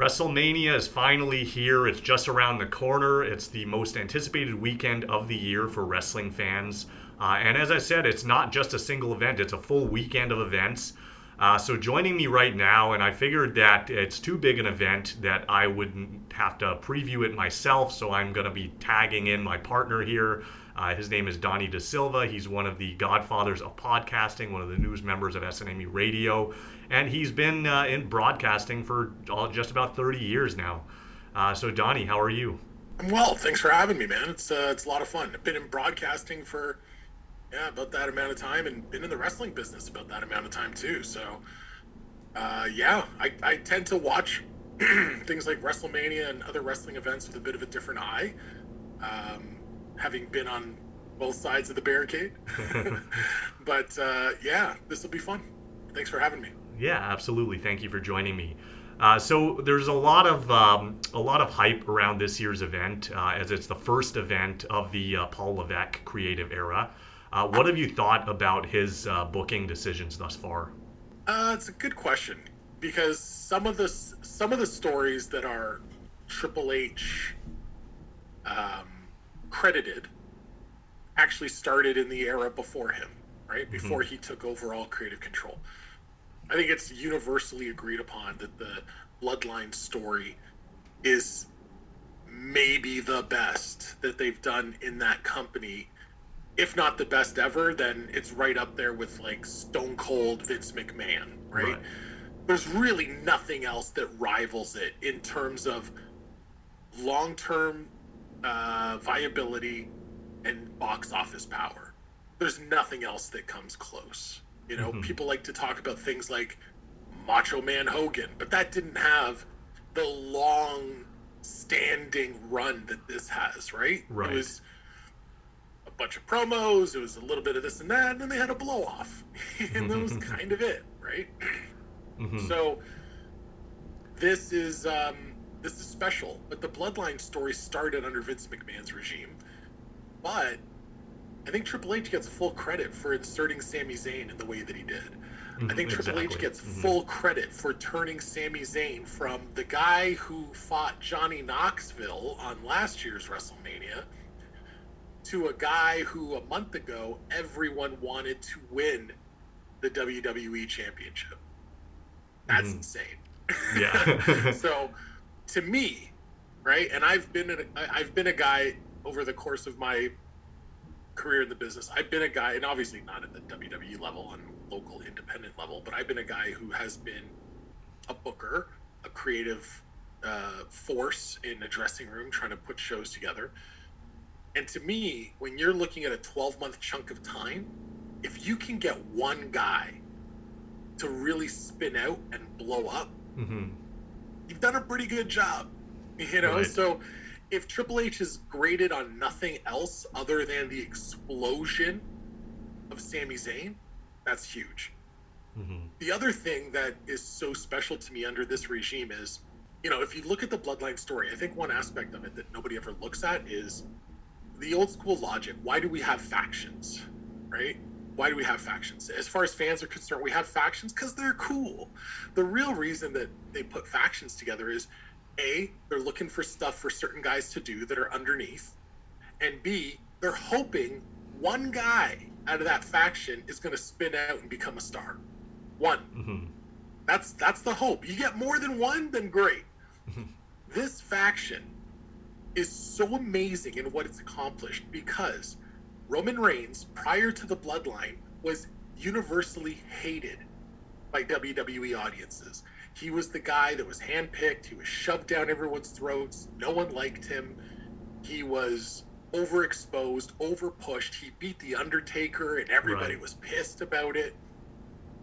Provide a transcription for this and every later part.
WrestleMania is finally here. It's just around the corner. It's the most anticipated weekend of the year for wrestling fans. Uh, and as I said, it's not just a single event, it's a full weekend of events. Uh, so joining me right now, and I figured that it's too big an event that I wouldn't have to preview it myself. So I'm going to be tagging in my partner here. Uh, his name is Donnie Da Silva. He's one of the godfathers of podcasting, one of the news members of SNME Radio, and he's been uh, in broadcasting for all, just about 30 years now. Uh, so, Donnie, how are you? I'm well. Thanks for having me, man. It's uh, it's a lot of fun. I've been in broadcasting for yeah about that amount of time, and been in the wrestling business about that amount of time too. So, uh, yeah, I, I tend to watch things like WrestleMania and other wrestling events with a bit of a different eye. Um, having been on both sides of the barricade. but uh, yeah, this will be fun. Thanks for having me. Yeah, absolutely. Thank you for joining me. Uh, so there's a lot of um, a lot of hype around this year's event, uh, as it's the first event of the uh, Paul Levesque creative era. Uh, what have you thought about his uh, booking decisions thus far? it's a good question because some of the some of the stories that are Triple H um, credited actually started in the era before him, right? Mm-hmm. Before he took overall creative control. I think it's universally agreed upon that the Bloodline story is maybe the best that they've done in that company. If not the best ever, then it's right up there with like Stone Cold Vince McMahon, right? right. There's really nothing else that rivals it in terms of long term uh, viability and box office power. There's nothing else that comes close. You know, mm-hmm. people like to talk about things like Macho Man Hogan, but that didn't have the long standing run that this has, right? Right. It was bunch of promos, it was a little bit of this and that, and then they had a blow off. and that was kind of it, right? Mm-hmm. So this is um this is special, but the Bloodline story started under Vince McMahon's regime. But I think Triple H gets full credit for inserting Sami Zayn in the way that he did. I think Triple. H gets mm-hmm. full credit for turning Sami Zayn from the guy who fought Johnny Knoxville on last year's WrestleMania to a guy who a month ago everyone wanted to win the WWE Championship. That's mm. insane. Yeah. so to me, right? And I've been a, I've been a guy over the course of my career in the business. I've been a guy, and obviously not at the WWE level on local independent level, but I've been a guy who has been a booker, a creative uh, force in a dressing room, trying to put shows together. And to me, when you're looking at a 12 month chunk of time, if you can get one guy to really spin out and blow up, mm-hmm you've done a pretty good job. You know, right. so if Triple H is graded on nothing else other than the explosion of Sami Zayn, that's huge. Mm-hmm. The other thing that is so special to me under this regime is, you know, if you look at the Bloodline story, I think one aspect of it that nobody ever looks at is the old school logic. Why do we have factions, right? why do we have factions? As far as fans are concerned, we have factions because they're cool. The real reason that they put factions together is A, they're looking for stuff for certain guys to do that are underneath. And B, they're hoping one guy out of that faction is going to spin out and become a star. One. Mm-hmm. That's that's the hope. You get more than one, then great. this faction is so amazing in what it's accomplished because Roman Reigns, prior to the bloodline, was universally hated by WWE audiences. He was the guy that was handpicked, he was shoved down everyone's throats, no one liked him. He was overexposed, overpushed. He beat The Undertaker, and everybody right. was pissed about it.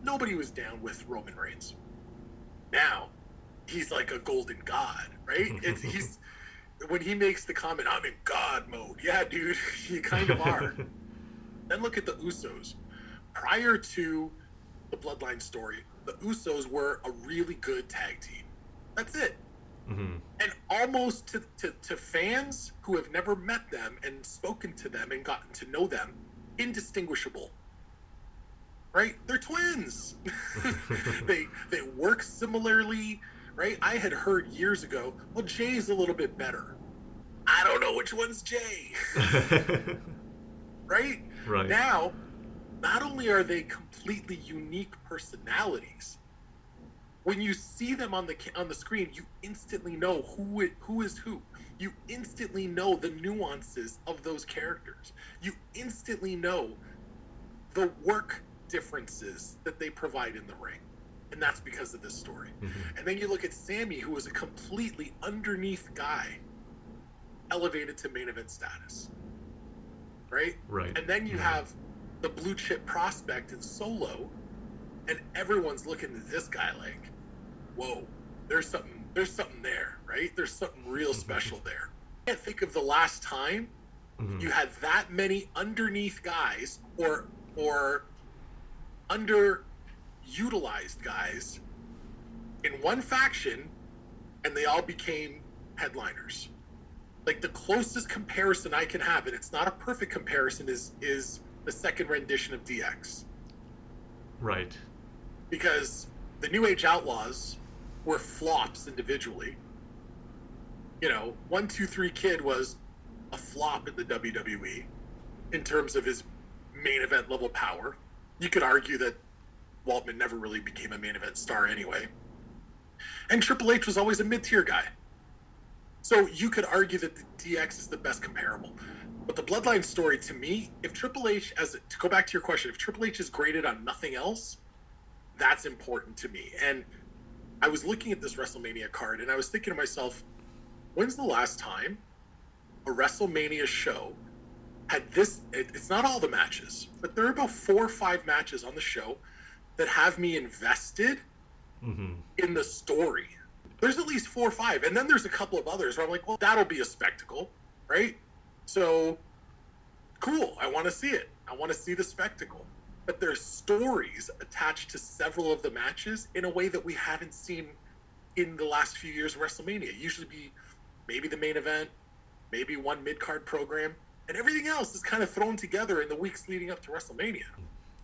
Nobody was down with Roman Reigns. Now, he's like a golden god, right? It's, he's when he makes the comment, I'm in God mode. Yeah, dude, you kind of are. then look at the Usos. Prior to the Bloodline story, the Usos were a really good tag team. That's it. Mm-hmm. And almost to, to, to fans who have never met them and spoken to them and gotten to know them, indistinguishable. Right? They're twins. they they work similarly right? I had heard years ago, well, Jay's a little bit better. I don't know which one's Jay. right? Right. Now, not only are they completely unique personalities, when you see them on the on the screen, you instantly know who it, who is who. You instantly know the nuances of those characters. You instantly know the work differences that they provide in the ring. And that's because of this story. Mm-hmm. And then you look at Sami, who was a completely underneath guy, elevated to main event status. Right? Right. And then you Mhm. have the blue chip prospect in solo, and everyone's looking at this guy like, whoa, there's something there's something there, right? There's something real special there. I can't think of the last time Mhm. you had that many underneath guys or or underutilized guys in one faction and they all became headliners. Like the closest comparison i can have and it's not a perfect comparison is is the second rendition of dx Right. because the new age outlaws were flops individually. You know one two three kid was a flop in the wwe in terms of his main event level power. You could argue that waltman never really became a main event star anyway and triple h was always a mid-tier guy so you could argue that the dx is the best comparable but the bloodline story to me if triple h as to go back to your question if triple h is graded on nothing else that's important to me. And I was looking at this WrestleMania card and I was thinking to myself, when's the last time a WrestleMania show had this? It, it's not all the matches, but there are about four or five matches on the show that have me invested Mm-hmm. in the story. There's at least four or five. And then there's a couple of others where I'm like, well, that'll be a spectacle, right? So cool. I want to see it. I want to see the spectacle. But there's stories attached to several of the matches in a way that we haven't seen in the last few years of WrestleMania. Usually be maybe the main event, maybe one mid card program, and everything else is kind of thrown together in the weeks leading up to WrestleMania.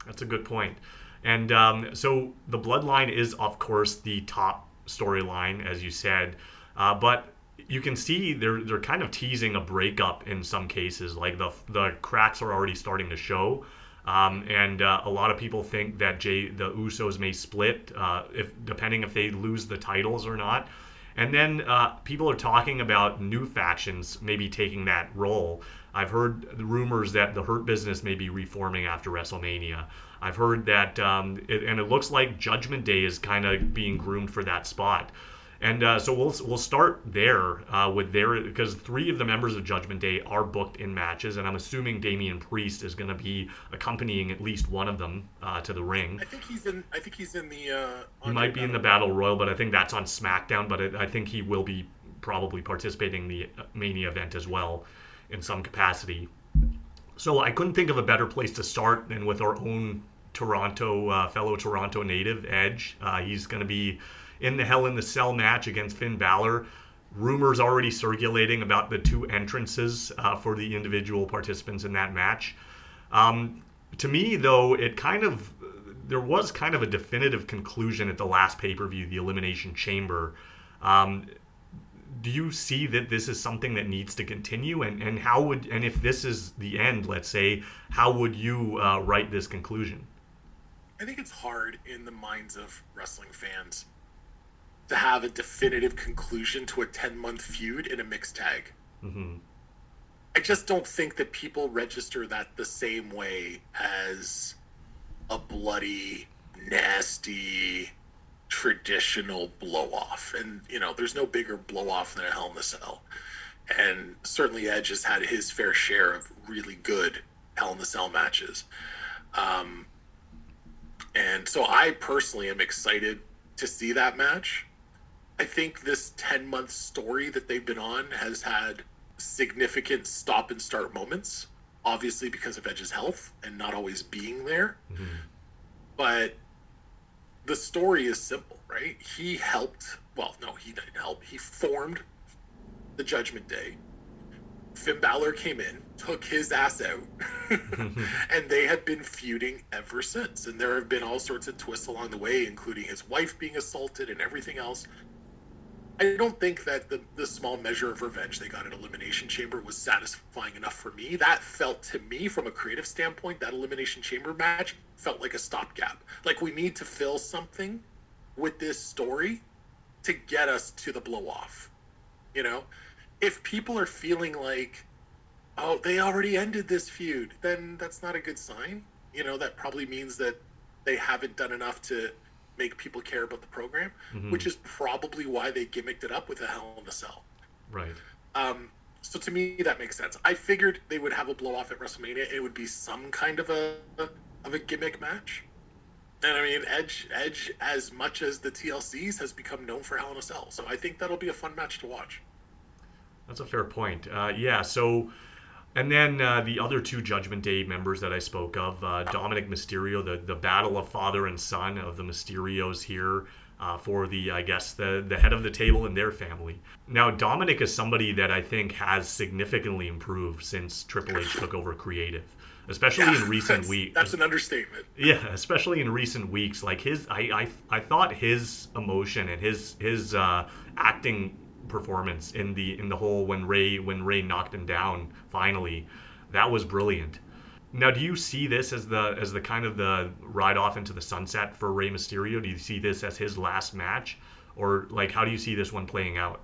That's a good point. And um, so the bloodline is, of course, the top storyline, as you said. Uh, but you can see they're they're kind of teasing a breakup in some cases. Like the the cracks are already starting to show. Um, and uh, a lot of people think that Jay, the Usos may split uh, if depending if they lose the titles or not. And then uh, people are talking about new factions maybe taking that role. I've heard rumors that the Hurt Business may be reforming after WrestleMania. I've heard that, um, it, and it looks like Judgment Day is kind of being groomed for that spot. And uh, so we'll we'll start there uh, with their because three of the members of Judgment Day are booked in matches, and I'm assuming Damian Priest is going to be accompanying at least one of them uh, to the ring. I think he's in. I think he's in the. Uh, He might be in the Battle Royal, but I think that's on SmackDown. But it, I think he will be probably participating in the Mania event as well, in some capacity. So I couldn't think of a better place to start than with our own Toronto uh, fellow Toronto native Edge. Uh, he's going to be in the Hell in the Cell match against Finn Balor. Rumors already circulating about the two entrances uh, for the individual participants in that match. Um, to me, though, it kind of there was kind of a definitive conclusion at the last pay per view, the Elimination Chamber. Um, do you see that this is something that needs to continue, and and how would and if this is the end, let's say, how would you uh, write this conclusion? I think it's hard in the minds of wrestling fans to have a definitive conclusion to a 10 month feud in a mixed tag. hmm I just don't think that people register that the same way as a bloody, nasty, traditional blow off. And, you know, there's no bigger blow off than a Hell in the Cell. And certainly Edge has had his fair share of really good Hell in the Cell matches. Um, and so I personally am excited to see that match. I think this 10 month story that they've been on has had significant stop and start moments, obviously because of Edge's health and not always being there. Mm-hmm. But the story is simple, right? He helped, well, no, he didn't help. He formed the Judgment Day. Finn Balor came in, took his ass out, and they have been feuding ever since. And there have been all sorts of twists along the way, including his wife being assaulted and everything else. I don't think that the, the small measure of revenge they got at Elimination Chamber was satisfying enough for me. That felt to me, from a creative standpoint, that Elimination Chamber match felt like a stopgap. Like we need to fill something with this story to get us to the blow off. You know, if people are feeling like, oh, they already ended this feud, then that's not a good sign. You know, that probably means that they haven't done enough to make people care about the program, mm-hmm. which is probably why they gimmicked it up with a Hell in a Cell. Right. Um, so to me, that makes sense. I figured they would have a blow off at WrestleMania. It would be some kind of a of a gimmick match. And I mean, Edge, Edge, as much as the TLCs, has become known for Hell in a Cell. So I think that'll be a fun match to watch. That's a fair point. Uh, yeah. So and then uh, the other two Judgment Day members that I spoke of, uh, Dominic Mysterio, the, the battle of father and son of the Mysterios here uh, for the, I guess, the, the head of the table in their family. Now, Dominic is somebody that I think has significantly improved since Triple H took over creative. Especially yeah, in recent weeks. That's an understatement. Yeah, especially in recent weeks. Like his, I, I, I thought his emotion and his his uh, acting performance in the in the whole when Rey when Rey knocked him down finally. That was brilliant. Now, do you see this as the as the kind of the ride off into the sunset for Rey Mysterio? Do you see this as his last match, or like how do you see this one playing out?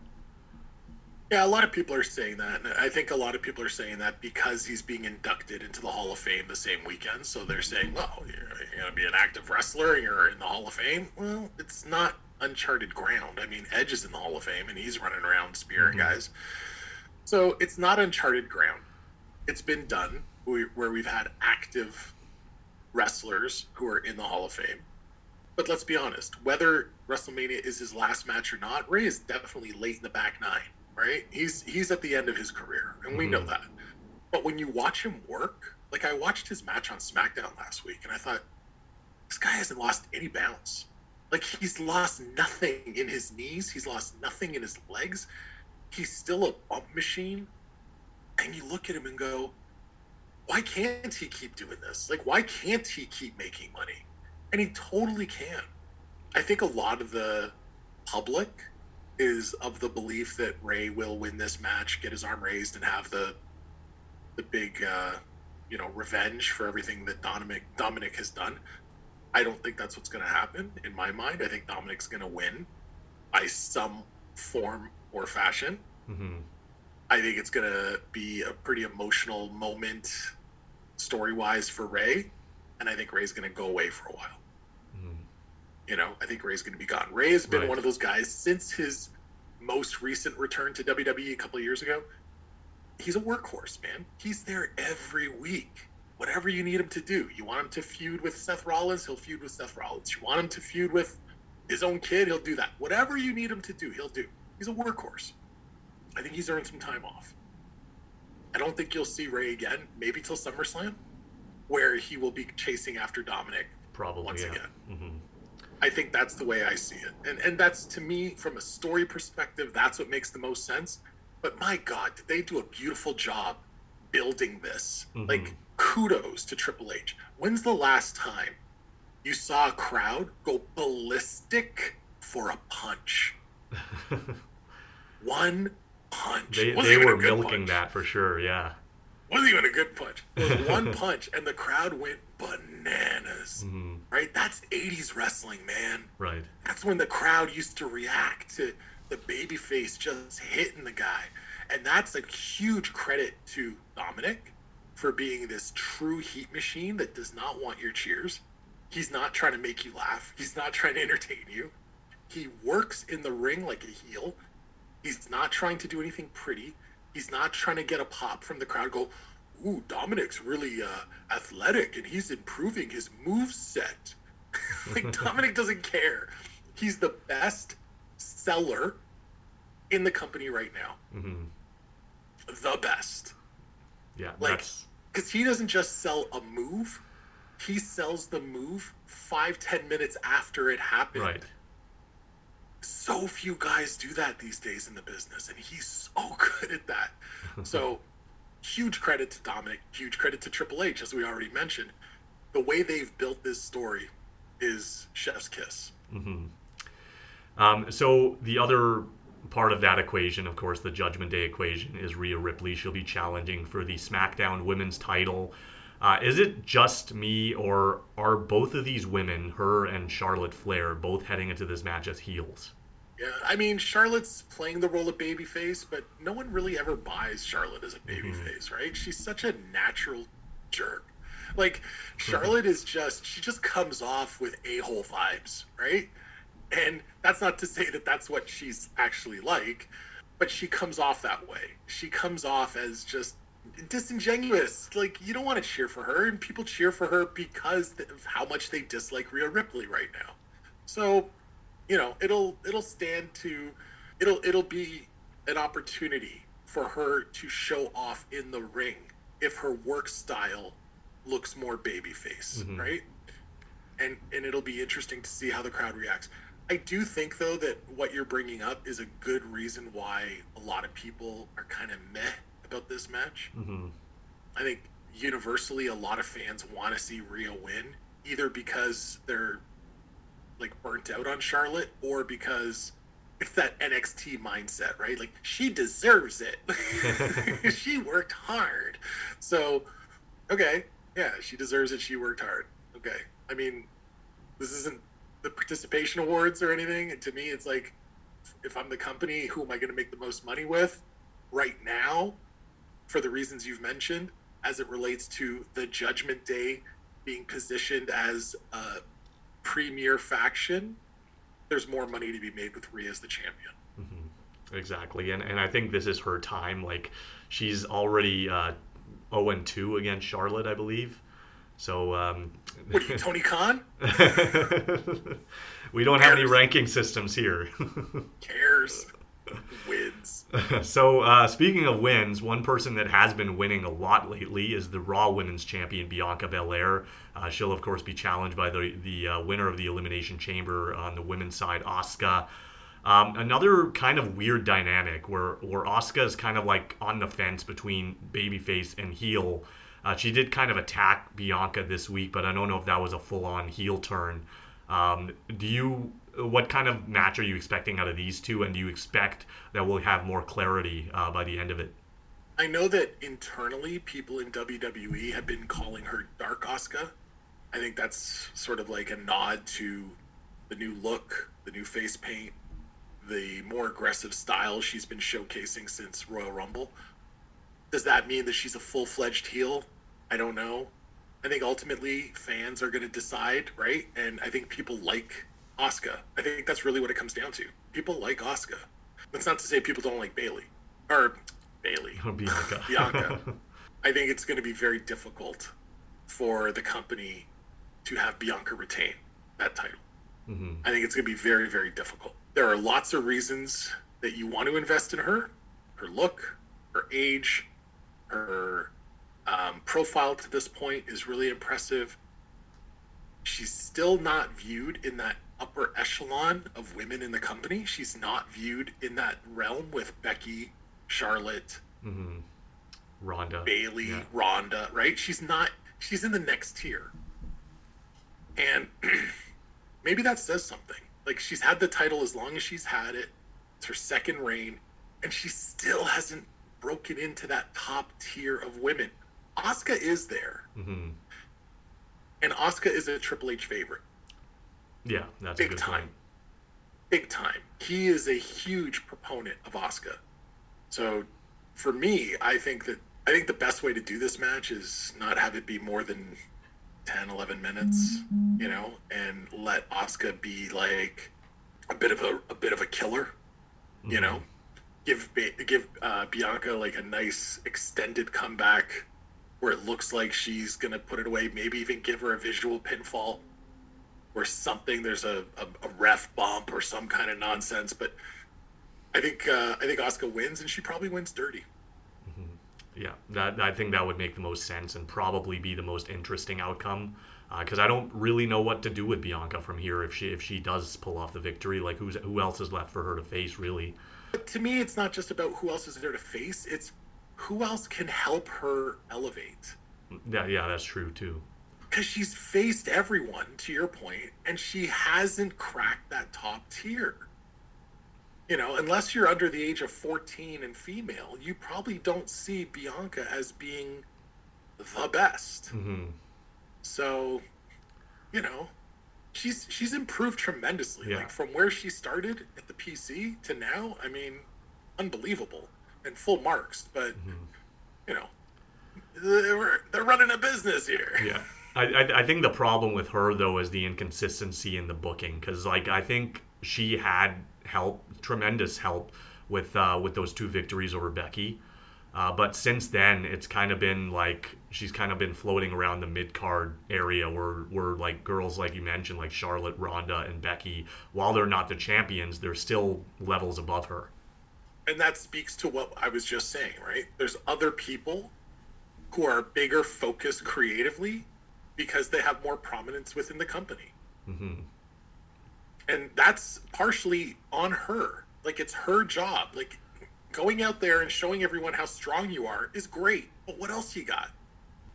Yeah, a lot of people are saying that. I think a lot of people are saying that because he's being inducted into the Hall of Fame the same weekend. So they're saying, well, you're, you're going to be an active wrestler you're in the Hall of Fame. Well, it's not uncharted ground. I mean, Edge is in the Hall of Fame and he's running around spearing mm-hmm. guys. So it's not uncharted ground. It's been done where we've had active wrestlers who are in the Hall of Fame. But let's be honest, whether WrestleMania is his last match or not, Rey is definitely late in the back nine, right? He's he's at the end of his career, and we mm-hmm. know that. But when you watch him work, like I watched his match on SmackDown last week, and I thought, this guy hasn't lost any bounce. Like he's lost nothing in his knees. He's lost nothing in his legs. He's still a bump machine. And you look at him and go, why can't he keep doing this? Like, why can't he keep making money? And he totally can. I think a lot of the public is of the belief that Rey will win this match, get his arm raised, and have the the big, uh, you know, revenge for everything that Dominic Dominic has done. I don't think that's what's going to happen in my mind. I think Dominic's going to win by some form or fashion. Mm-hmm. I think it's going to be a pretty emotional moment story wise for Rey. And I think Rey's going to go away for a while. Mm-hmm. You know, I think Rey's going to be gone. Rey has been right. one of those guys since his most recent return to WWE a couple of years ago. He's a workhorse, man. He's there every week whatever you need him to do. You want him to feud with Seth Rollins, he'll feud with Seth Rollins. You want him to feud with his own kid, he'll do that. Whatever you need him to do, he'll do. He's a workhorse. I think he's earned some time off. I don't think you'll see Rey again, maybe till SummerSlam, where he will be chasing after Dominic probably once yeah. again. Mm-hmm. I think that's the way I see it, and and that's to me from a story perspective, that's what makes the most sense. But my God, did they do a beautiful job building this? Mm-hmm. Like kudos to Triple H. When's the last time you saw a crowd go ballistic for a punch? One punch. They, they were milking punch. that for sure, yeah. Wasn't even a good punch. It was one punch, and the crowd went bananas. Mm-hmm. Right? That's 80s wrestling, man. Right. That's when the crowd used to react to the babyface just hitting the guy. And that's a huge credit to Dominic for being this true heat machine that does not want your cheers. He's not trying to make you laugh. He's not trying to entertain you. He works in the ring like a heel. He's not trying to do anything pretty. He's not trying to get a pop from the crowd. Go, ooh, Dominic's really uh, athletic and he's improving his move set. like Dominic doesn't care. He's the best seller in the company right now. Mm-hmm. The best. Yeah, like that's because he doesn't just sell a move he sells the move five ten minutes after it happened. Right. So few guys do that these days in the business and he's so good at that. So huge credit to dominic huge credit to triple h as we already mentioned. The way they've built this story is chef's kiss. Mm-hmm. um, so the other part of that equation, of course, the Judgment Day equation, is Rhea Ripley. She'll be challenging for the SmackDown Women's title. Uh, is it just me, or are both of these women, her and Charlotte Flair, both heading into this match as heels? Yeah, I mean Charlotte's playing the role of babyface, but no one really ever buys Charlotte as a babyface, mm-hmm. right? She's such a natural jerk. Like Charlotte is just she just comes off with a-hole vibes, right? And that's not to say that that's what she's actually like, but she comes off that way. She comes off as just disingenuous. Like you don't want to cheer for her, and people cheer for her because of how much they dislike Rhea Ripley right now. So, you know, it'll it'll stand to it'll it'll be an opportunity for her to show off in the ring if her work style looks more babyface, mm-hmm. right? And and it'll be interesting to see how the crowd reacts. I do think though that what you're bringing up is a good reason why a lot of people are kind of meh about this match. Mm-hmm. I think universally, a lot of fans want to see Rhea win, either because they're like burnt out on Charlotte or because it's that NXT mindset, right? Like she deserves it. she worked hard. So, okay, yeah, she deserves it. She worked hard. Okay. I mean, this isn't the participation awards or anything. And to me, it's like, if I'm the company, who am I going to make the most money with right now? for the reasons you've mentioned as it relates to the Judgment Day being positioned as a premier faction, there's more money to be made with Rhea as the champion. Mm-hmm. Exactly, and and I think this is her time. Like she's already uh, 0 and 2 against Charlotte, I believe. So, um, what are you, Tony Khan? we don't have any ranking systems here. Cares wins. so, uh, speaking of wins, one person that has been winning a lot lately is the Raw Women's Champion Bianca Belair. Uh, she'll, of course, be challenged by the the uh, winner of the Elimination Chamber on the women's side, Asuka. Um, another kind of weird dynamic where where Asuka is kind of like on the fence between babyface and heel. Uh, she did kind of attack Bianca this week, but I don't know if that was a full on heel turn. Um, do you what kind of match are you expecting out of these two, and do you expect that we'll have more clarity uh, by the end of it? I know that internally, people in WWE have been calling her Dark Asuka. I think that's sort of like a nod to the new look, the new face paint, the more aggressive style she's been showcasing since Royal Rumble. Does that mean that she's a full fledged heel? I don't know. I think ultimately fans are going to decide, right? And I think people like Asuka. I think that's really what it comes down to. People like Asuka. That's not to say people don't like Bailey or Bayley. Bianca. Bianca. I think it's going to be very difficult for the company to have Bianca retain that title. Mm-hmm. I think it's going to be very, very difficult. There are lots of reasons that you want to invest in her her look, her age, her um, profile to this point is really impressive. She's still not viewed in that upper echelon of women in the company. She's not viewed in that realm with Becky, Charlotte, mm-hmm. Ronda, Bayley, yeah. Ronda, right? She's not, she's in the next tier. And maybe that says something. Like she's had the title as long as she's had it, it's her second reign, and she still hasn't broken into that top tier of women. Asuka is there. Mm-hmm. And Asuka is a Triple H favorite. Yeah, that's big time. Point. Big time. He is a huge proponent of Asuka. So for me, I think that I think the best way to do this match is not have it be more than 10, 11 minutes, you know, and let Asuka be like a bit of a, a bit of a killer, you mm-hmm. know, give give uh, Bianca like a nice extended comeback where it looks like she's gonna put it away. Maybe even give her a visual pinfall or something. There's a, a, a ref bump or some kind of nonsense. But I think uh, I think Asuka wins, and she probably wins dirty. Mm-hmm. Yeah, that I think that would make the most sense and probably be the most interesting outcome. Because uh, I don't really know what to do with Bianca from here if she if she does pull off the victory. Like who's who else is left for her to face really? But to me, it's not just about who else is there to face. It's who else can help her elevate. Yeah, yeah, that's true too because she's faced everyone to your point and she hasn't cracked that top tier you know, unless you're under the age of 14 and female, you probably don't see Bianca as being the best. hmm So, you know, she's she's improved tremendously. Yeah. Like from where she started at the PC to now, I mean, unbelievable and full marks. But Mm-hmm. you know, they're they're running a business here. Yeah. I, I, I think the problem with her though is the inconsistency in the booking because like I think she had help tremendous help with uh, with those two victories over Becky, uh, but since then it's kind of been like she's kind of been floating around the mid card area where where like girls like you mentioned like Charlotte, Ronda, and Becky while they're not the champions they're still levels above her. And that speaks to what I was just saying, right? There's other people who are bigger focused creatively because they have more prominence within the company. hmm and that's partially on her like it's her job like going out there and showing everyone how strong you are is great but what else you got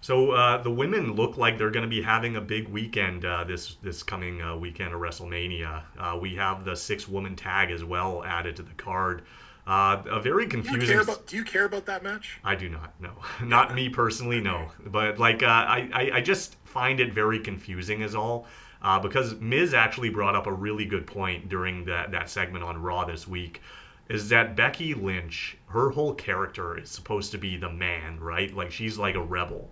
So uh, the women look like they're going to be having a big weekend uh, this this coming uh, weekend of WrestleMania. Uh, we have the six woman tag as well added to the card. Uh, a very do you confusing. care about do you care about that match I do not know, not me personally, no. But like, uh, I, I I just find it very confusing, is all. Uh, because Miz actually brought up a really good point during that that segment on Raw this week, is that Becky Lynch, her whole character is supposed to be the man, right? Like she's like a rebel.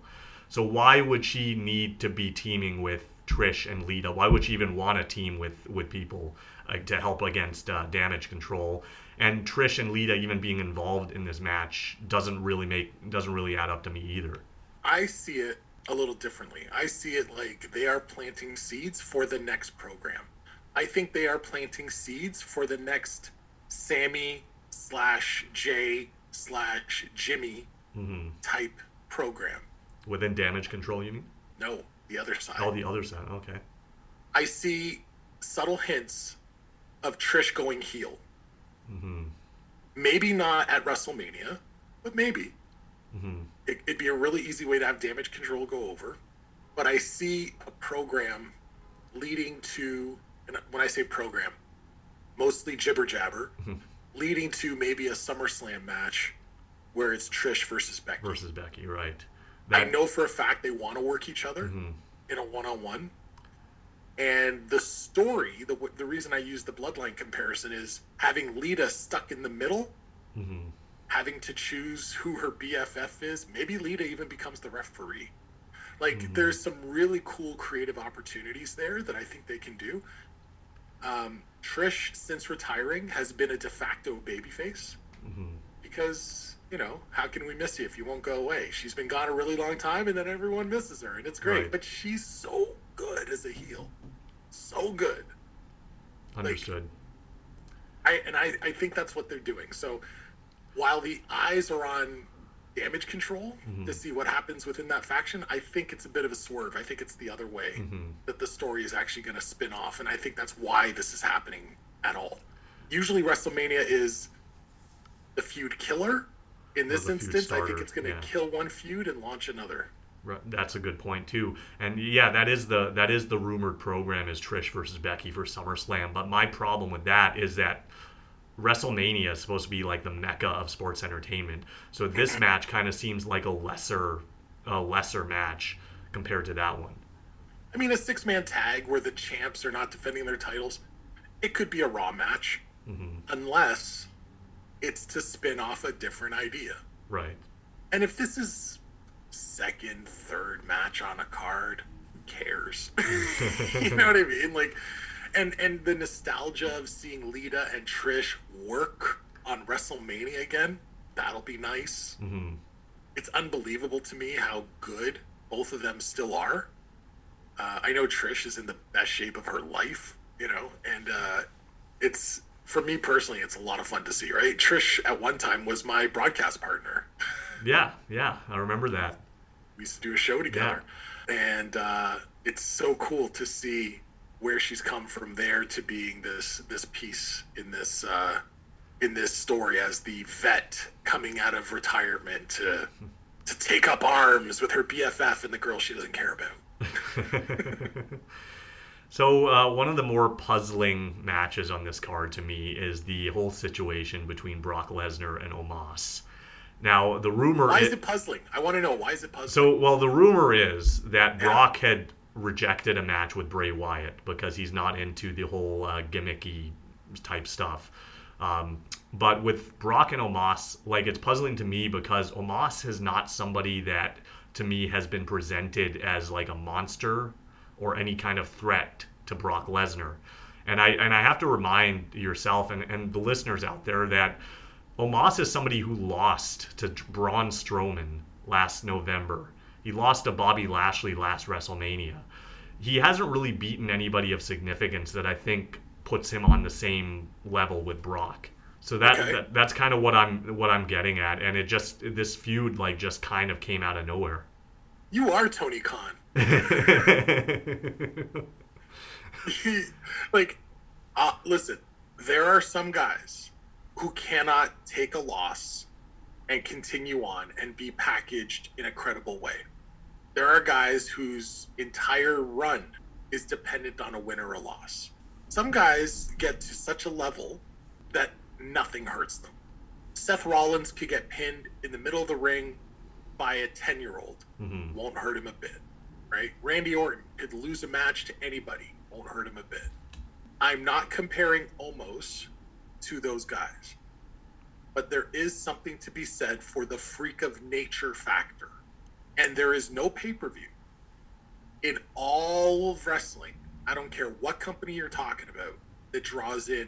So why would she need to be teaming with Trish and Lita? Why would she even want to team with with people uh, to help against uh, Damage Control? And Trish and Lita even being involved in this match doesn't really make doesn't really add up to me either. i see it a little differently i see it like they are planting seeds for the next program i think they are planting seeds for the next sami slash jay slash jimmy hmm type program Within Damage Control, you mean? no the other side Oh, the other side. Okay. I see subtle hints of Trish going heel. hmm Maybe not at WrestleMania, but maybe. hmm It, it'd be a really easy way to have damage control go over. But I see a program leading to, and when I say program, mostly jibber jabber, leading to maybe a SummerSlam match where it's Trish versus Becky. Versus Becky, right? I know for a fact they want to work each other Mhm. in a one-on-one. And the story, the the reason I use the bloodline comparison is having Lita stuck in the middle, Mhm. having to choose who her BFF is. Maybe Lita even becomes the referee. Like there's some really cool creative opportunities there that I think they can do. Um, Trish, since retiring, has been a de facto babyface Mhm. because you know how can we miss you if you won't go away? She's been gone a really long time and then everyone misses her and it's great. Right. but she's so good as a heel. So good. Understood. I and I, I think that's what they're doing. So while the eyes are on damage control to see what happens within that faction i think it's a bit of a swerve. I think it's the other way Mhm. that the story is actually going to spin off and i think that's why this is happening at all. Usually wrestlemania is the feud killer in this instance i think it's going to yeah. kill one feud and launch another Right, That's a good point too, and yeah, that is the that is the rumored program is Trish versus Becky for SummerSlam. But my problem with that is that WrestleMania is supposed to be like the mecca of sports entertainment, so this match kind of seems like a lesser a lesser match compared to that one. i mean a six-man tag where the champs are not defending their titles it could be a raw match hmm unless it's to spin off a different idea Right. And if this is second, third match on a card, who cares? you know what I mean? Like, and and the nostalgia of seeing Lita and Trish work on WrestleMania again, that'll be nice. hmm It's unbelievable to me how good both of them still are. Uh, I know Trish is in the best shape of her life, you know, and uh, it's for me personally, it's a lot of fun to see. Right? Trish at one time was my broadcast partner. Yeah, yeah, I remember that. we used to do a show together and uh, it's so cool to see where she's come from there to being this this piece in this uh, in this story as the vet coming out of retirement to to take up arms with her BFF and the girl she doesn't care about. So uh, one of the more puzzling matches on this card to me is the whole situation between Brock Lesnar and Omos. Now the rumor Why is it puzzling? I want to know why is it puzzling? So well the rumor is that Yeah. Brock had rejected a match with Bray Wyatt because he's not into the whole uh, gimmicky type stuff. Um, but with Brock and Omos, like it's puzzling to me because Omos is not somebody that to me has been presented as like a monster or any kind of threat to Brock Lesnar. And I and I have to remind yourself and, and the listeners out there that Omos is somebody who lost to Braun Strowman last November. He lost to Bobby Lashley last WrestleMania. He hasn't really beaten anybody of significance that I think puts him on the same level with Brock. So that, Okay. that that's kind of what I'm what I'm getting at, and it just this feud like just kind of came out of nowhere. you are Tony Khan. like, uh, listen, there are some guys who cannot take a loss and continue on and be packaged in a credible way. There are guys whose entire run is dependent on a win or a loss. Some guys get to such a level that nothing hurts them. Seth Rollins could get pinned in the middle of the ring by a 10 year old, Mhm. won't hurt him a bit, right? Randy Orton could lose a match to anybody, won't hurt him a bit. I'm not comparing Omos to those guys, but there is something to be said for the freak of nature factor. And there is no pay per view in all of wrestling, I don't care what company you're talking about, that draws in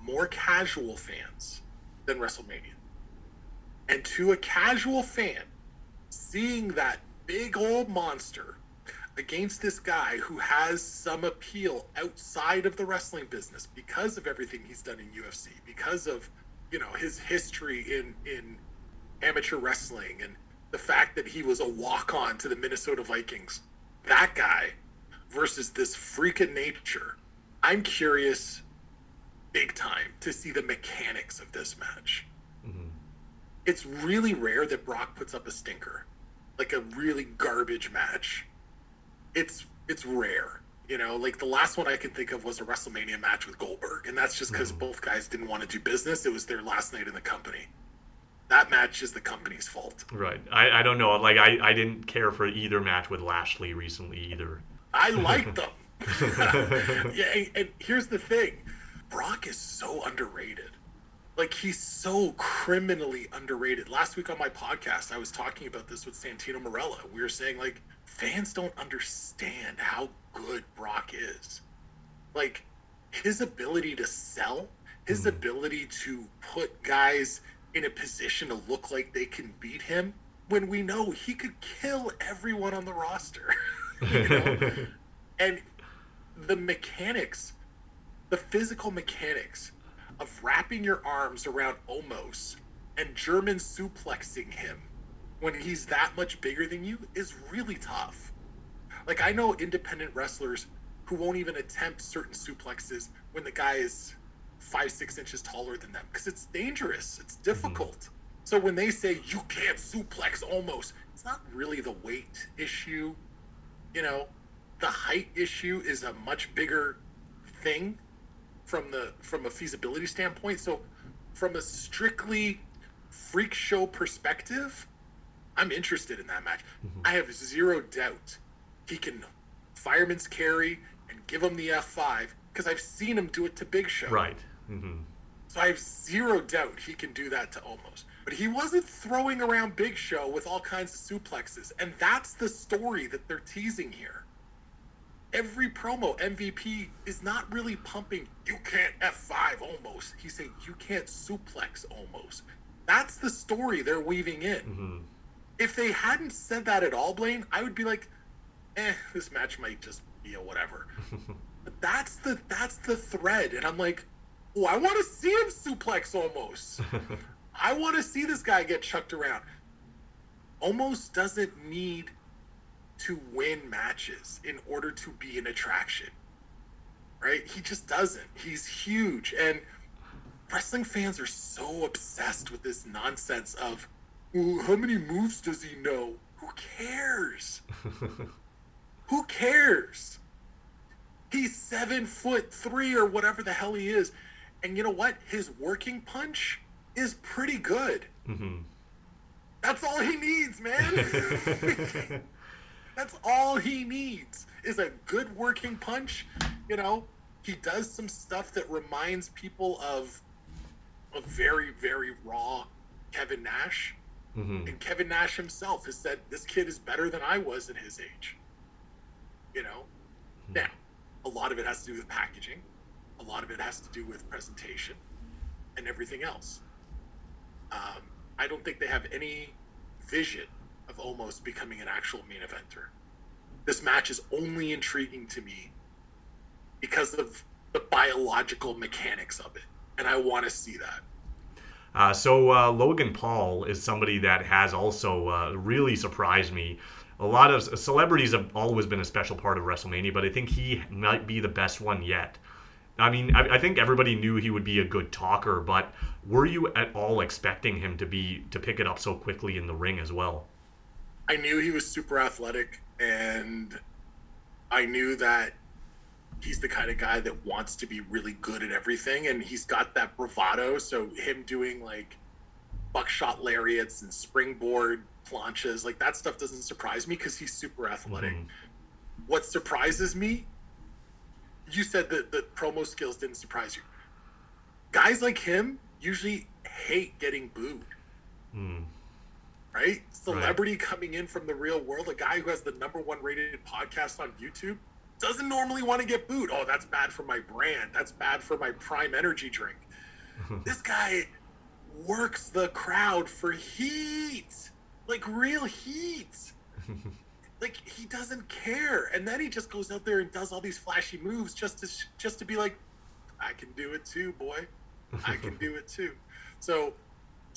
more casual fans than WrestleMania. And to a casual fan, seeing that big old monster against this guy who has some appeal outside of the wrestling business because of everything he's done in UFC, because of you know his history in in amateur wrestling and the fact that he was a walk-on to the Minnesota Vikings. That guy versus this freak of nature. I'm curious big time to see the mechanics of this match. Mm-hmm. It's really rare that Brock puts up a stinker, like a really garbage match. It's it's rare, you know. Like the last one I can think of was a WrestleMania match with Goldberg, and that's just because mm. both guys didn't want to do business. It was their last night in the company. That match is the company's fault. Right. I, I don't know. Like I, I didn't care for either match with Lashley recently either. I like them. yeah, and, and here's the thing Brock is so underrated. Like, he's so criminally underrated. Last week on my podcast, I was talking about this with Santino Marella. We were saying, like, fans don't understand how good Brock is. Like, his ability to sell, his hmm. ability to put guys in a position to look like they can beat him when we know he could kill everyone on the roster. you know? and the mechanics, the physical mechanics of wrapping your arms around Omos and German suplexing him when he's that much bigger than you is really tough. Like I know independent wrestlers who won't even attempt certain suplexes when the guy is five six inches taller than them because it's dangerous. It's mm-hmm. difficult. So when they say you can't suplex Omos, it's not really the weight issue. You know, the height issue is a much bigger thing from the from a feasibility standpoint. So from a strictly freak show perspective, I'm interested in that match. I have zero doubt he can fireman's carry and give him the F5 because I've seen him do it to Big Show. Right. hmm So I have zero doubt he can do that to Omos. But he wasn't throwing around Big Show with all kinds of suplexes. And that's the story that they're teasing here. Every promo, MVP is not really pumping, you can't F5 Omos. He's saying, you can't suplex Omos. That's the story they're weaving in. If they hadn't said that at all, Blaine, I would be like, eh, this match might just be a whatever. but that's the that's the thread. And I'm like, oh, I want to see him suplex Omos. I want to see this guy get chucked around. Omos doesn't need to win matches in order to be an attraction. Right? He just doesn't. He's huge. And wrestling fans are so obsessed with this nonsense of, "Ooh, how many moves does he know? Who cares? Who cares? He's seven foot three or whatever the hell he is. And you know what? His working punch is pretty good. Mm-hmm. That's all he needs, man. That's all he needs is a good working punch. You know, he does some stuff that reminds people of a very, very raw Kevin Nash. Mm-hmm. And Kevin Nash himself has said, This kid is better than I was at his age. You know? Now, a lot of it has to do with packaging, a lot of it has to do with presentation and everything else. Um, I don't think they have any vision of almost becoming an actual main eventer. This match is only intriguing to me because of the biological mechanics of it. And I want to see that. Uh, so uh, Logan Paul is somebody that has also uh, really surprised me. A lot of celebrities have always been a special part of WrestleMania, but I think he might be the best one yet. I mean, I, I, think everybody knew he would be a good talker, but were you at all expecting him to be to pick it up so quickly in the ring as well? I knew he was super athletic, and I knew that he's the kind of guy that wants to be really good at everything, and he's got that bravado. So him doing like buckshot lariats and springboard planches, like that stuff doesn't surprise me because he's super athletic. Mm-hmm. What surprises me you said that the promo skills didn't surprise you. Guys like him usually hate getting booed. Mm. Right? Celebrity right. coming in from the real world, a guy who has the number one rated podcast on YouTube, doesn't normally want to get booed. Oh, that's bad for my brand. That's bad for my prime energy drink. this guy works the crowd for heat. Like real heat like he doesn't care and then he just goes out there and does all these flashy moves just to just to be like i can do it too boy i can do it too so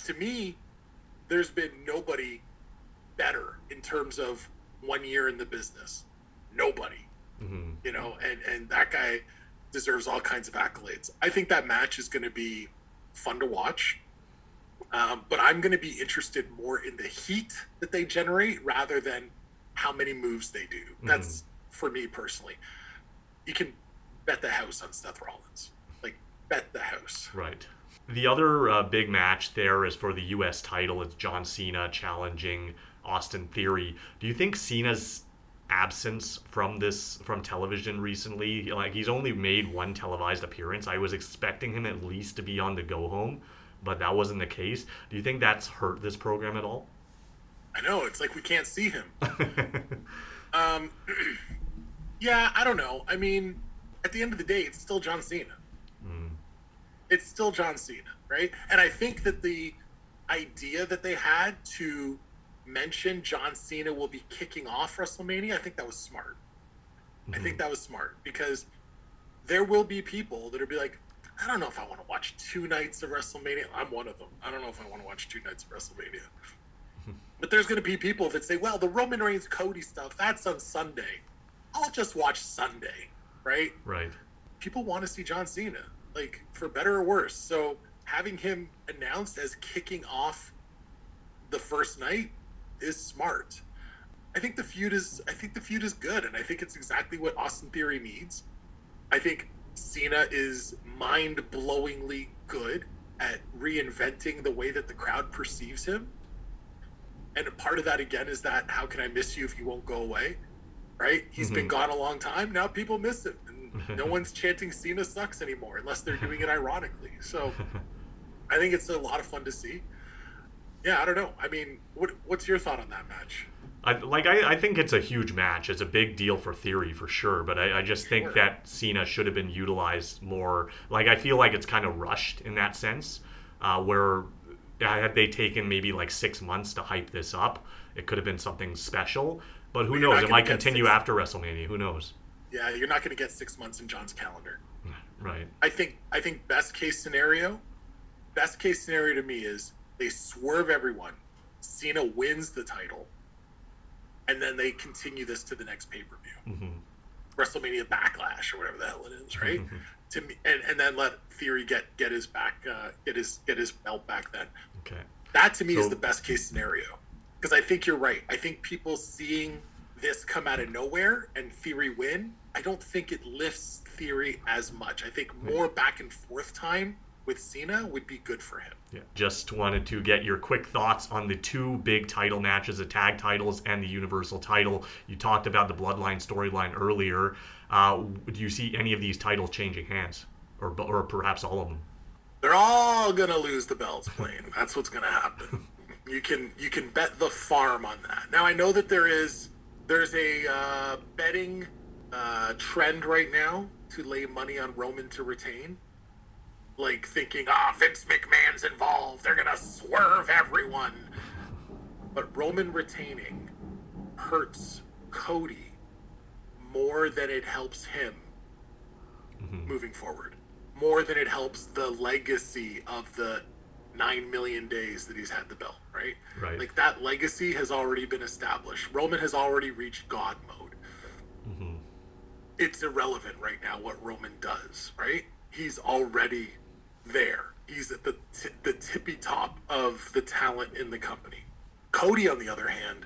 to me there's been nobody better in terms of one year in the business nobody mm-hmm. you know and and that guy deserves all kinds of accolades i think that match is going to be fun to watch um, but i'm going to be interested more in the heat that they generate rather than how many moves they do. That's mm. for me personally. You can bet the house on Seth Rollins. Like bet the house. Right. The other uh, big match there is for the U.S. title. It's John Cena challenging Austin Theory. Do you think Cena's absence from this from television recently, like he's only made one televised appearance. I was expecting him at least to be on the go home, but that wasn't the case. Do you think that's hurt this program at all? I know it's like we can't see him. um, yeah, I don't know. I mean, at the end of the day, it's still John Cena. Mm. It's still John Cena, right? And I think that the idea that they had to mention John Cena will be kicking off WrestleMania, I think that was smart. Mm-hmm. I think mm-hmm. that was smart because there will be people that'll be like, I don't know if I want to watch two nights of WrestleMania. I'm one of them. I don't know if I want to watch two nights of WrestleMania. But there's going to be people that say, well, the Roman Reigns Cody stuff, that's on Sunday. I'll just watch Sunday, right? Right. People want to see John Cena, like for better or worse. So having him announced as kicking off the first night is smart. I think the feud is I think the feud is good and I think it's exactly what Austin Theory needs. I think Cena is mind-blowingly good at reinventing the way that the crowd perceives him and a part of that again is that how can I miss you if you won't go away? Right? He's mm-hmm. been gone a long time. Now people miss him. And no one's chanting Cena sucks anymore unless they're doing it ironically. So I think it's a lot of fun to see. Yeah, I don't know. I mean, what what's your thought on that match? I, like I, I think it's a huge match. It's a big deal for Theory for sure, but I, I just think sure. that Cena should have been utilized more. Like I feel like it's kind of rushed in that sense, uh, where had they taken maybe like six months to hype this up, it could have been something special. But who knows? It might continue six... after WrestleMania. Who knows? Yeah, you're not going to get six months in John's calendar. Right. I think. I think best case scenario, best case scenario to me is they swerve everyone. Cena wins the title, and then they continue this to the next pay per view. Mm-hmm. WrestleMania Backlash or whatever the hell it is, right? to me, and, and then let Theory get get his back, uh, get his get his belt back. Then Okay. That to me so, is the best case scenario. Because I think you're right. I think people seeing this come out of nowhere and Theory win I don't think it lifts theory as much. I think more back and forth time with Cena would be good for him. Yeah. Just wanted to get your quick thoughts on the two big title matches, the tag titles and the Universal title. You talked about the Bloodline storyline earlier. Uh, do you see any of these titles changing hands, or or perhaps all of them? They're all gonna lose the belts, Blaine. That's what's gonna happen. You can you can bet the farm on that. Now I know that there is there's a uh, betting uh, trend right now to lay money on Roman to retain like thinking, ah, Vince McMahon's involved. They're gonna swerve everyone. But Roman retaining hurts Cody more than it helps him mm-hmm. moving forward. More than it helps the legacy of the nine million days that he's had the belt, right? Right. Like that legacy has already been established. Roman has already reached God mode. Mm-hmm. It's irrelevant right now what Roman does, right? He's already there. He's at the t- the tippy top of the talent in the company. Cody, on the other hand,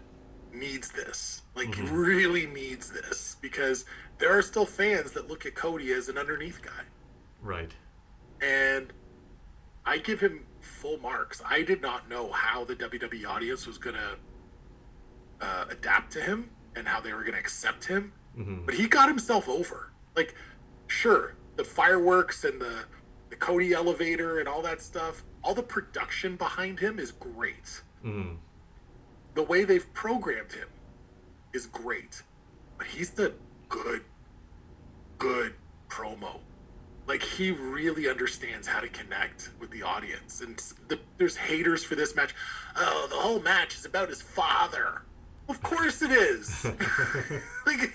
needs this. Like, mm-hmm. really needs this because there are still fans that look at Cody as an underneath guy. Right. And I give him full marks. I did not know how the WWE audience was going to uh, adapt to him and how they were going to accept him. Mm-hmm. But he got himself over. Like, sure, the fireworks and the the Cody elevator and all that stuff, all the production behind him is great. Mm. The way they've programmed him is great. But he's the good, good promo. Like he really understands how to connect with the audience. And the, there's haters for this match. Oh, the whole match is about his father. Of course it is. like,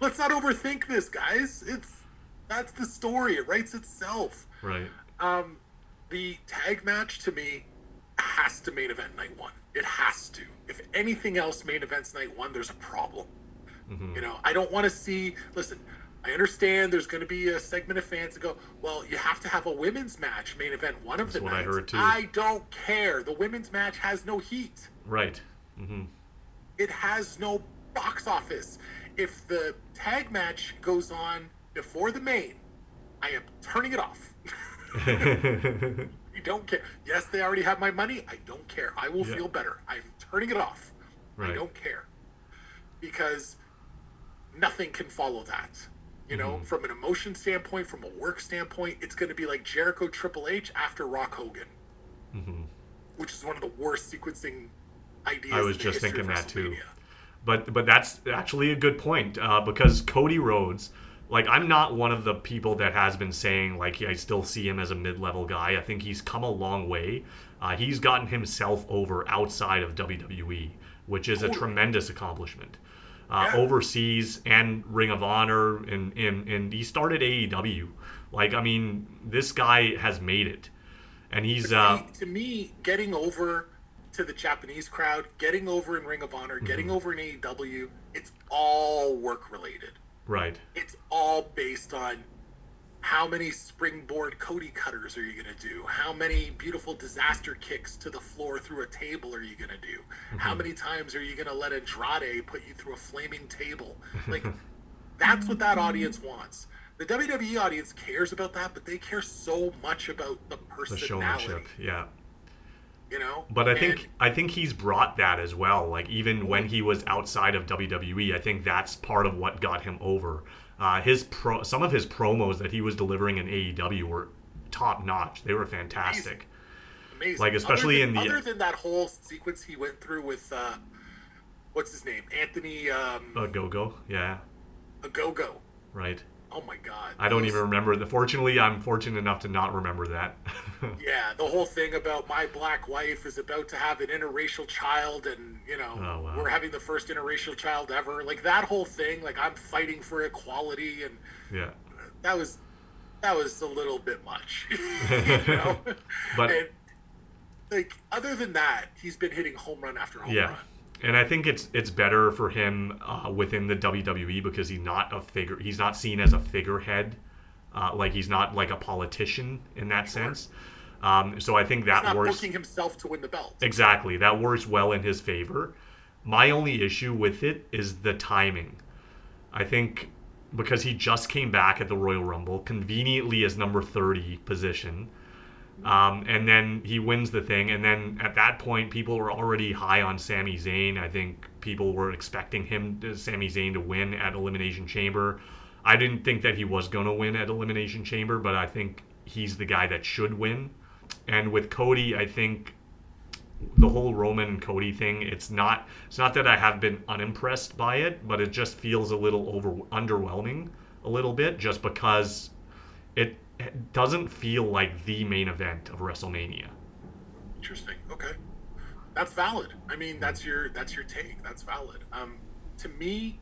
let's not overthink this, guys. It's that's the story. It writes itself. Right. Um, the tag match to me has to main event night one. It has to. If anything else main events night one, there's a problem. Mm-hmm. You know, I don't want to see. Listen, I understand there's going to be a segment of fans that go, "Well, you have to have a women's match main event one of That's the what nights." I heard too. I don't care. The women's match has no heat. Right. Mm-hmm. It has no box office. If the tag match goes on before the main, I am turning it off. you don't care. Yes, they already have my money. I don't care. I will yeah. feel better. I'm turning it off. Right. I don't care. Because nothing can follow that. You know, mm-hmm. from an emotion standpoint, from a work standpoint, it's going to be like Jericho Triple H after Rock Hogan, mm-hmm. which is one of the worst sequencing ideas. I was just thinking that too. But but that's actually a good point uh, because Cody Rhodes like I'm not one of the people that has been saying like I still see him as a mid-level guy. I think he's come a long way. Uh, he's gotten himself over outside of WWE, which is a tremendous accomplishment. Uh, yeah. Overseas and Ring of Honor, and, and and he started AEW. Like I mean, this guy has made it, and he's to, uh, me, to me getting over to the Japanese crowd, getting over in Ring of Honor, getting mm-hmm. over in AEW. It's all work related. Right. It's all based on how many springboard Cody cutters are you going to do? How many beautiful disaster kicks to the floor through a table are you going to do? Mm-hmm. How many times are you going to let Andrade put you through a flaming table? Like, that's what that audience wants. The WWE audience cares about that, but they care so much about the personality. The showmanship, yeah you know. But I and, think I think he's brought that as well. Like even when he was outside of WWE, I think that's part of what got him over. Uh, his pro, some of his promos that he was delivering in AEW were top notch. They were fantastic. Amazing. Amazing. Like especially than, in the other than that whole sequence he went through with uh, what's his name, Anthony. Um, Ogogo, yeah. Ogogo. Right. Oh my god. I don't even remember. The, fortunately, I'm fortunate enough to not remember that. yeah, the whole thing about my black wife is about to have an interracial child, and you know oh, wow. we're having the first interracial child ever. Like that whole thing. Like I'm fighting for equality, and yeah, that was that was a little bit much. you know, but and, like other than that, he's been hitting home run after home yeah. run and I think it's it's better for him uh, within the WWE because he's not a figure. He's not seen as a figurehead, uh, like he's not like a politician in that sure. sense. Um, so I think that works. Booking himself to win the belt. Exactly, that works well in his favor. My only issue with it is the timing. I think because he just came back at the Royal Rumble, conveniently as number 30 position. Um, and then he wins the thing. And then at that point, people were already high on Sami Zayn. I think people were expecting him, Sami Zayn, to win at Elimination Chamber. I didn't think that he was going to win at Elimination Chamber, but I think he's the guy that should win. And with Cody, I think the whole Roman and Cody thing, it's not it's not that I have been unimpressed by it, but it just feels a little over underwhelming a little bit just because it doesn't feel like the main event of WrestleMania. Interesting. Okay. That's valid. I mean, that's your that's your take. That's valid. Um to me,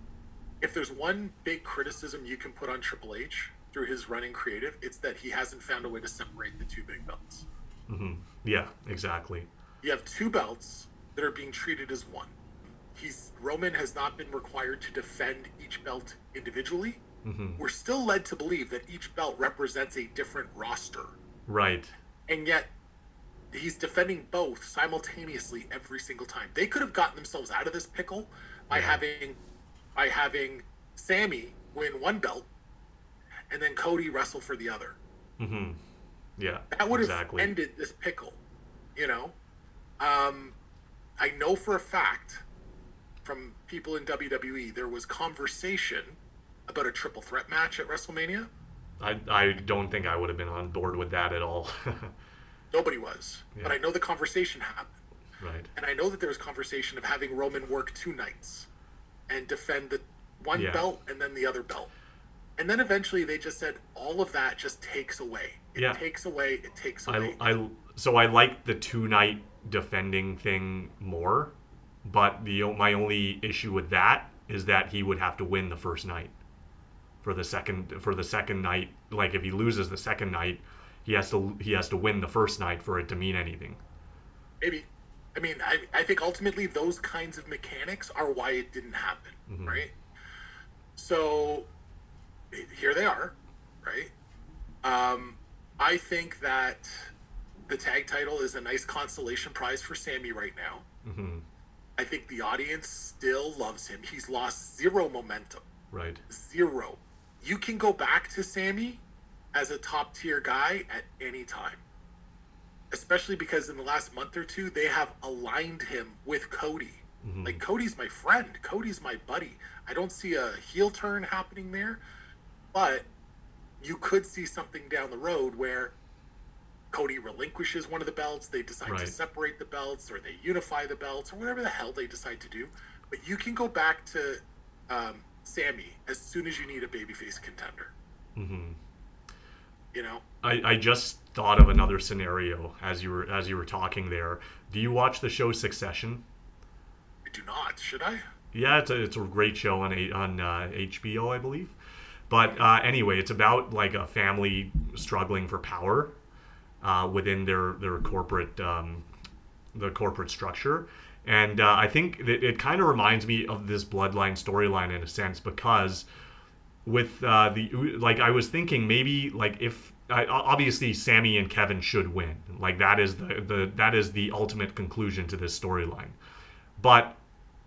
if there's one big criticism you can put on Triple H through his running creative, it's that he hasn't found a way to separate the two big belts. Mm-hmm. Yeah, exactly. You have two belts that are being treated as one. He's Roman has not been required to defend each belt individually. Mm-hmm. We're still led to believe that each belt represents a different roster. Right. And yet he's defending both simultaneously every single time. They could have gotten themselves out of this pickle by Yeah. having by having Sami win one belt and then Cody wrestle for the other. Mm-hmm. Yeah. That would have ended this pickle, you know. Um, I know for a fact from people in WWE there was conversation about a triple threat match at WrestleMania. I, I don't think I would have been on board with that at all. Nobody was, but I know the conversation happened, right. and I know that there was conversation of having Roman work two nights and defend the one Yeah. belt and then the other belt. And then eventually they just said all of that just takes away. It Yeah. takes away. It takes away. I, I so I like the two night defending thing more, but the my only issue with that is that he would have to win the first night. For the second for the second night, like if he loses the second night, he has to he has to win the first night for it to mean anything. maybe i mean I, I think ultimately those kinds of mechanics are why it didn't happen right? So here they are right? Um i think that the tag title is a nice consolation prize for sami right now. Hmm i think the audience still loves him. He's lost zero momentum. Right. zero you can go back to sami as a top tier guy at any time especially because in the last month or two they have aligned him with Cody. Like Cody's my friend, Cody's my buddy. I don't see a heel turn happening there, but you could see something down the road where Cody relinquishes one of the belts, they decide to separate the belts or they unify the belts or whatever the hell they decide to do. But you can go back to um, Sami as soon as you need a babyface contender. hmm You know, I, I just thought of another scenario as you were as you were talking there. Do you watch the show Succession? I do not. Should I? Yeah, it's a, it's a great show on a, on uh, HBO, I believe. But uh, anyway, it's about like a family struggling for power uh, within their their corporate um, the corporate structure, and uh, I think that it kind of reminds me of this bloodline storyline in a sense because with uh, the like I was thinking maybe like if I, obviously Sami and Kevin should win like that is the, the that is the ultimate conclusion to this storyline but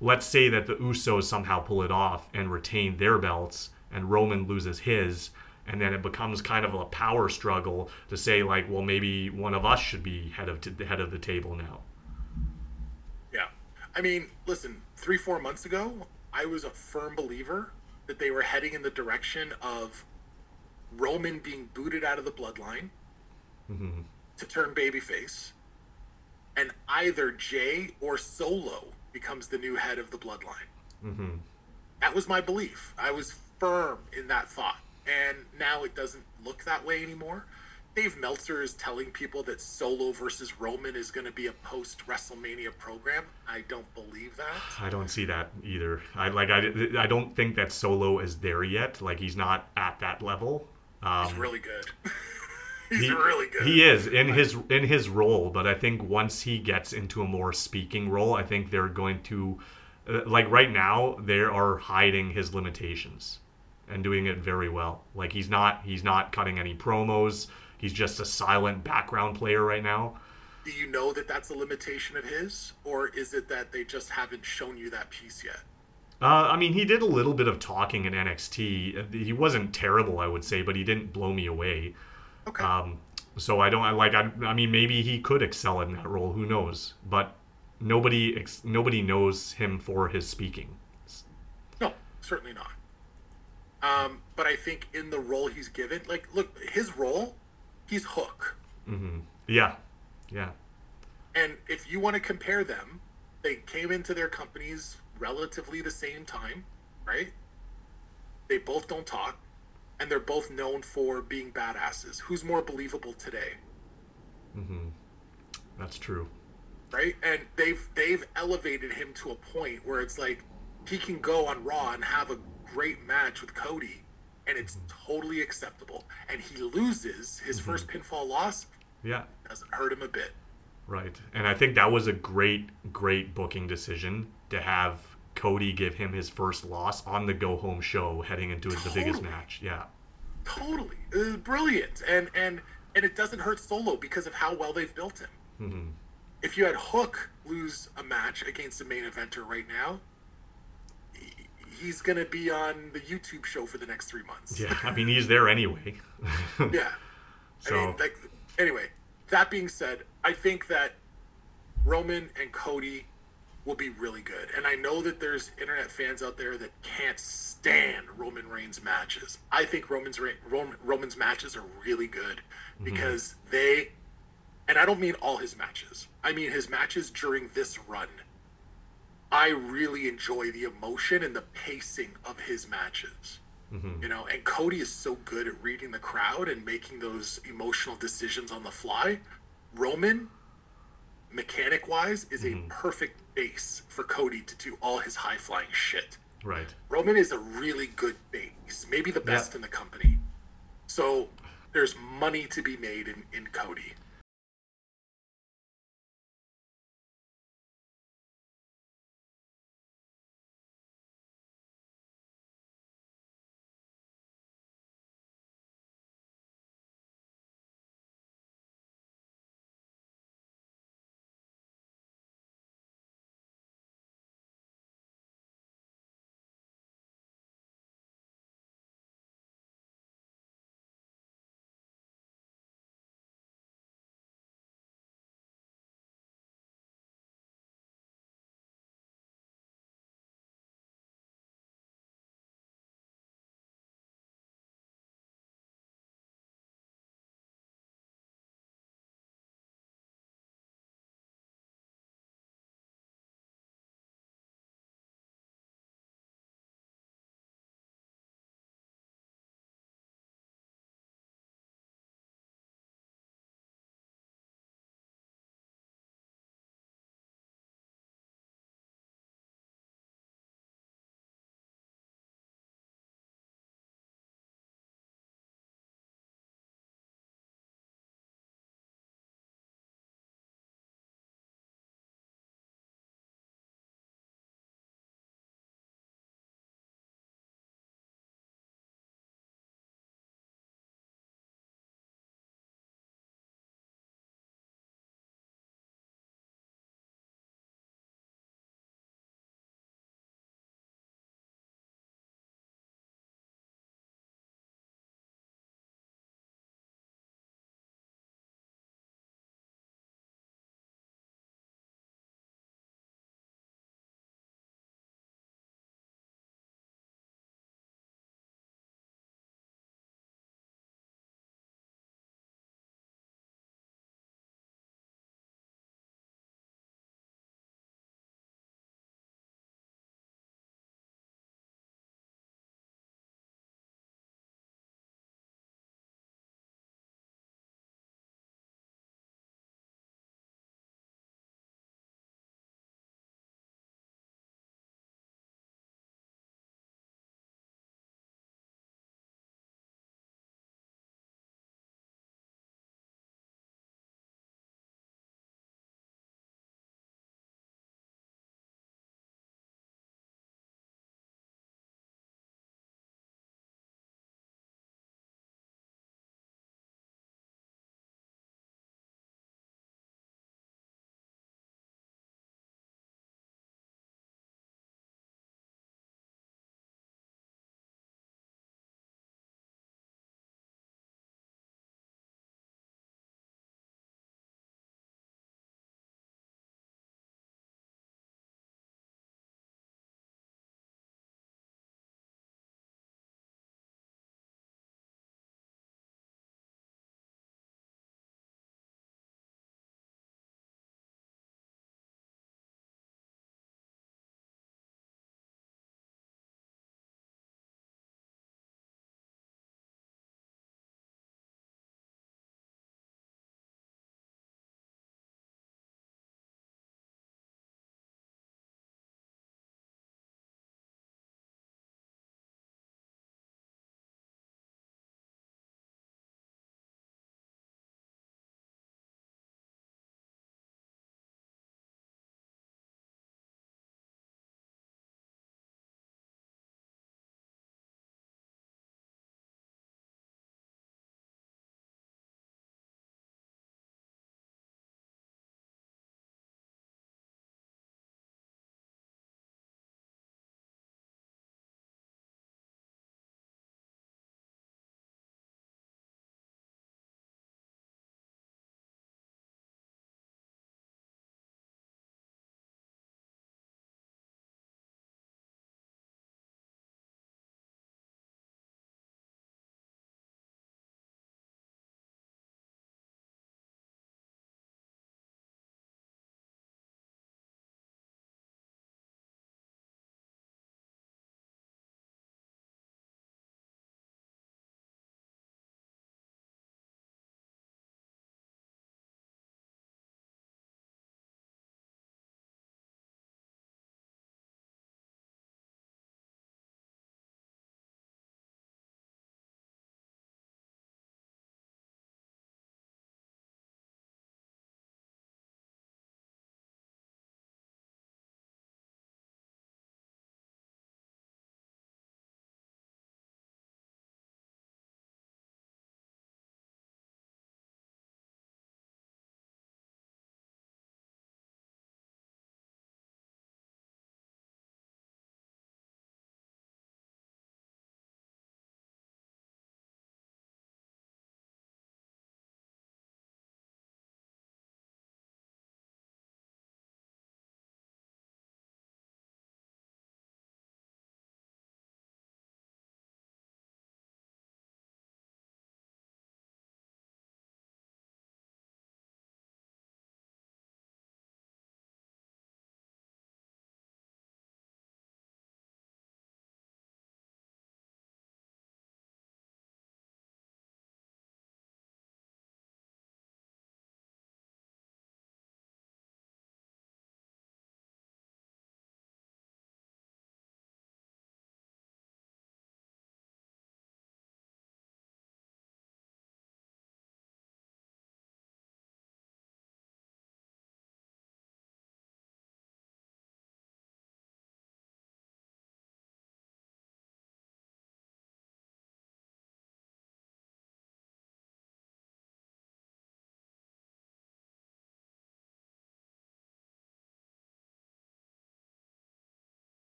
let's say that the Usos somehow pull it off and retain their belts and Roman loses his and then it becomes kind of a power struggle to say like well maybe one of us should be head of t- head of the table now. I mean, listen, three, four months ago, I was a firm believer that they were heading in the direction of Roman being booted out of the bloodline hmm to turn babyface, and either Jay or Solo becomes the new head of the bloodline. hmm That was my belief. I was firm in that thought. And now it doesn't look that way anymore. Dave Meltzer is telling people that Solo versus Roman is going to be a post WrestleMania program. I don't believe that. I don't see that either. I like I, I don't think that Solo is there yet. Like he's not at that level. Um, He's really good. He's he, really good. He is in his in his role, but I think once he gets into a more speaking role, I think they're going to uh, like right now they are hiding his limitations and doing it very well. Like he's not he's not cutting any promos. He's just a silent background player right now. Do you know that that's a limitation of his, or is it that they just haven't shown you that piece yet? Uh, I mean, he did a little bit of talking in NXT. He wasn't terrible, I would say, but he didn't blow me away. Okay. Um, so I don't I like. I, I mean, maybe he could excel in that role. Who knows? But nobody ex- nobody knows him for his speaking. No, certainly not. Um, but I think in the role he's given, like, look, his role, he's Hook. Yeah, yeah, And if you want to compare them, they came into their companies relatively the same time, right? They both don't talk, and they're both known for being badasses. Who's more believable today, Mm-hmm. that's true. right? And they've they've elevated him to a point where it's like he can go on Raw and have a great match with Cody, and it's totally acceptable. And he loses his mm-hmm. first pinfall loss, Yeah, doesn't hurt him a bit. right. And I think that was a great, great booking decision to have Cody give him his first loss on the go home show, heading into the biggest match. Yeah, totally. Brilliant. And and and it doesn't hurt solo because of how well they've built him. Mm-hmm. If you had hook lose a match against a main eventer right now he- he's gonna be on the youtube show for the next three months. Yeah. I mean, he's there anyway. yeah. So- i mean like anyway that being said i think that roman and cody will be really good. And i know that there's internet fans out there that can't stand roman reigns matches. I think roman's Roman, roman's matches are really good mm-hmm. because they and i don't mean all his matches. I mean his matches during this run i really enjoy the emotion and the pacing of his matches. Mm-hmm. You know and cody is so good at reading the crowd and making those emotional decisions on the fly. Roman mechanic wise is a mm-hmm. perfect base for cody to do all his high flying shit. Right. roman is a really good base maybe the best in the company. So there's money to be made in, in cody